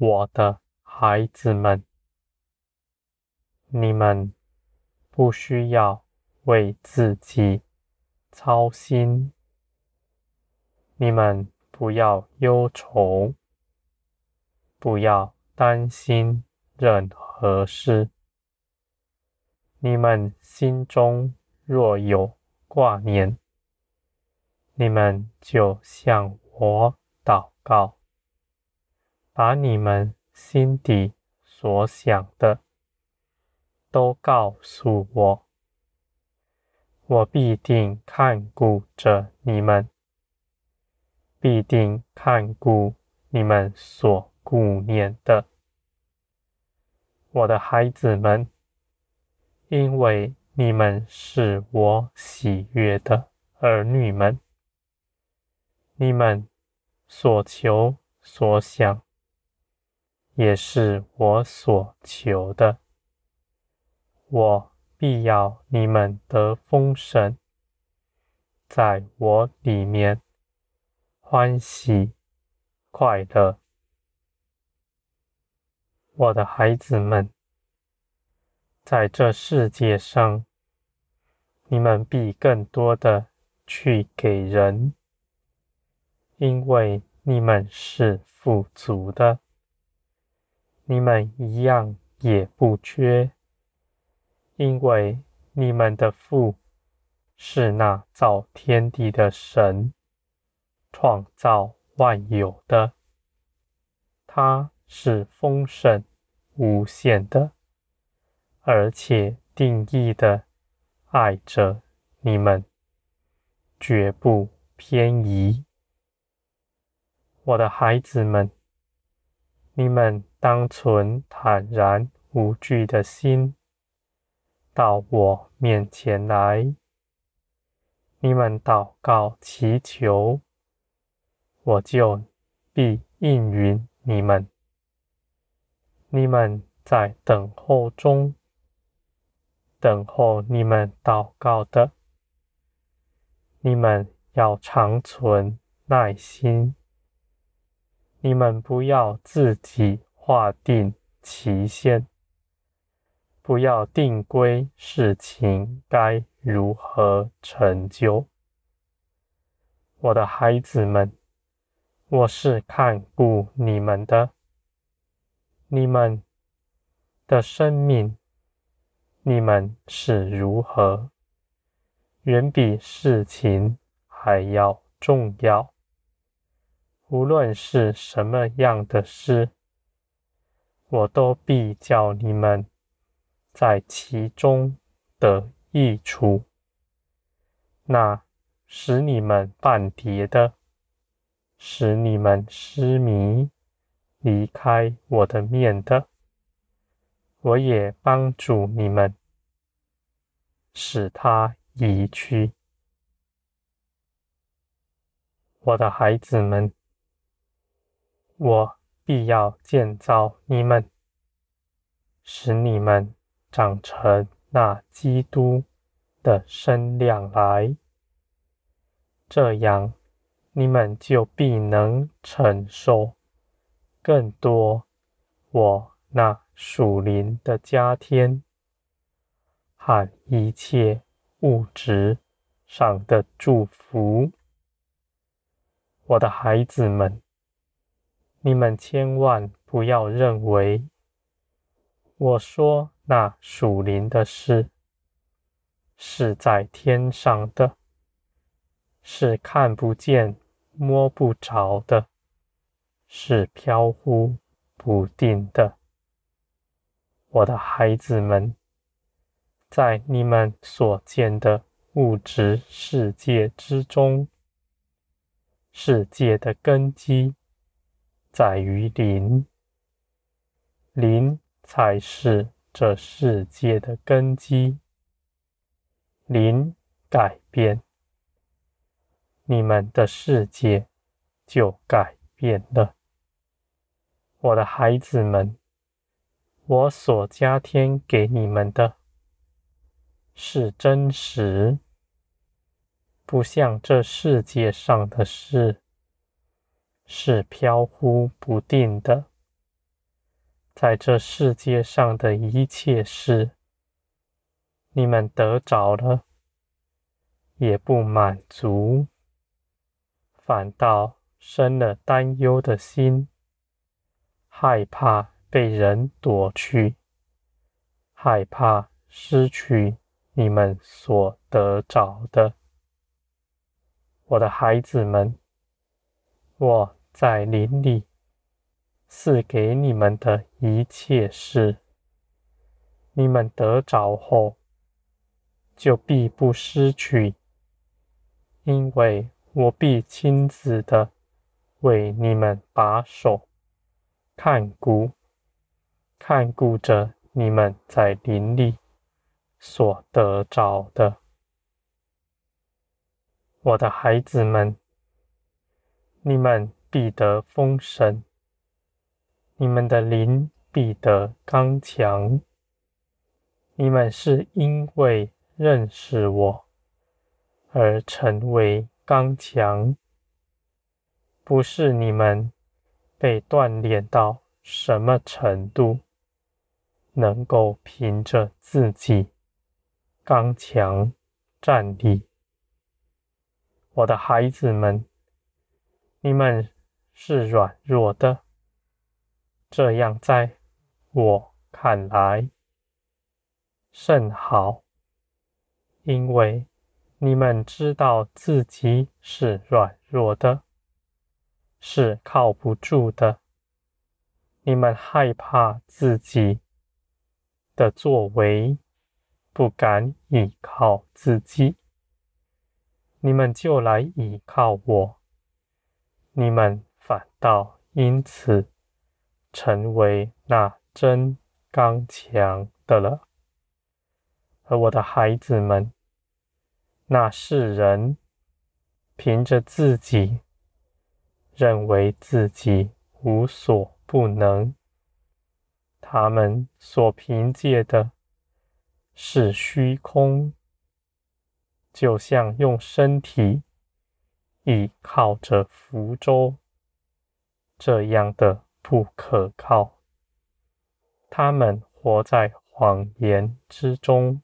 我的孩子们，你们不需要为自己操心，你们不要忧愁，不要担心任何事。你们心中若有挂念，你们就向我祷告，把你们心底所想的都告诉我，我必定看顾着你们，必定看顾你们所顾念的，我的孩子们。因为你们是我喜悦的儿女们，你们所求所想也是我所求的。我必要你们得丰盛，在我里面欢喜快乐，我的孩子们。在这世界上，你们必更多的去给人，因为你们是富足的，你们一样也不缺，因为你们的父是那造天地的神，创造万有的，他是丰盛无限的。而且定义的爱着你们，绝不偏移。我的孩子们，你们当存坦然无惧的心，到我面前来。你们祷告祈求，我就必应允你们。你们在等候中。等候你们祷告的，你们要长存耐心。你们不要自己划定期限，不要定规事情该如何成就。我的孩子们，我是看顾你们的，你们的生命。你们是如何，远比事情还要重要。无论是什么样的事，我都必叫你们在其中得益处。那使你们绊跌的，使你们失迷、离开我的面的，我也帮助你们。使他移去，我的孩子们，我必要建造你们，使你们长成那基督的身量来，这样你们就必能承受更多我那属灵的加添。和一切物质上的祝福，我的孩子们，你们千万不要认为我说那属灵的事是在天上的，是看不见、摸不着的，是飘忽不定的，我的孩子们。在你们所见的物质世界之中，世界的根基在于灵，灵才是这世界的根基。灵改变，你们的世界就改变了。我的孩子们，我所加添给你们的。是真实，不像这世界上的事，是飘忽不定的，在这世界上的一切事，你们得着了，也不满足，反倒生了担忧的心，害怕被人夺去，害怕失去你们所得着的。我的孩子们，我在林里。赐给你们的一切事，你们得着后，就必不失去，因为我必亲自的为你们把守、看顾、看顾着你们在林里所得着的。我的孩子们，你们必得丰盛。你们的灵必得刚强。你们是因为认识我而成为刚强，不是你们被锻炼到什么程度，能够凭着自己刚强站立。我的孩子们，你们是软弱的。这样在我看来甚好，因为你们知道自己是软弱的，是靠不住的。你们害怕自己的作为，不敢倚靠自己，你们就来倚靠我，你们到因此。成为那真刚强的了，而我的孩子们，那世人凭着自己认为自己无所不能，他们所凭借的是虚空，就像用身体倚靠着福州这样的。不可靠，他们活在谎言之中，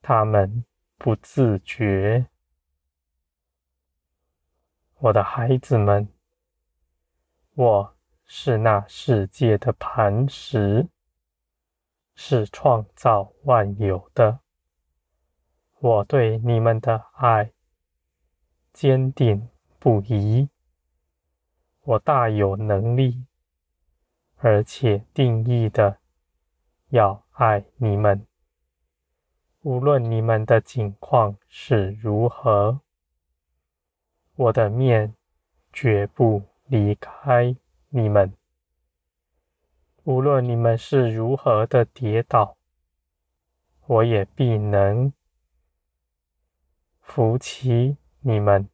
他们不自觉。我的孩子们，我是那世界的磐石，是创造万有的。我对你们的爱坚定不移。我大有能力，而且定义的要爱你们，无论你们的境况是如何，我的面绝不离开你们。无论你们是如何的跌倒，我也必能扶起你们，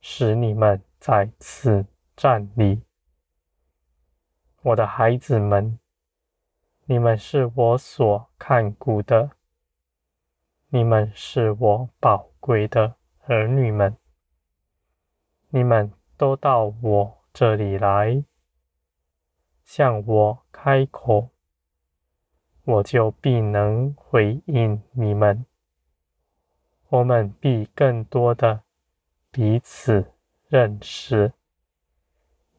使你们再次。站立，我的孩子们，你们是我所看顾的，你们是我宝贵的儿女们，你们都到我这里来，向我开口，我就必能回应你们，我们必更多的彼此认识。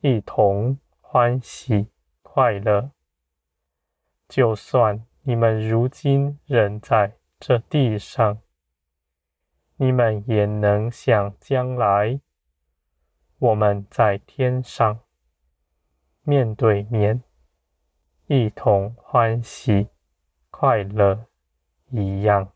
一同欢喜快乐。就算你们如今仍在这地上，你们也能想将来我们在天上面对面，一同欢喜快乐一样。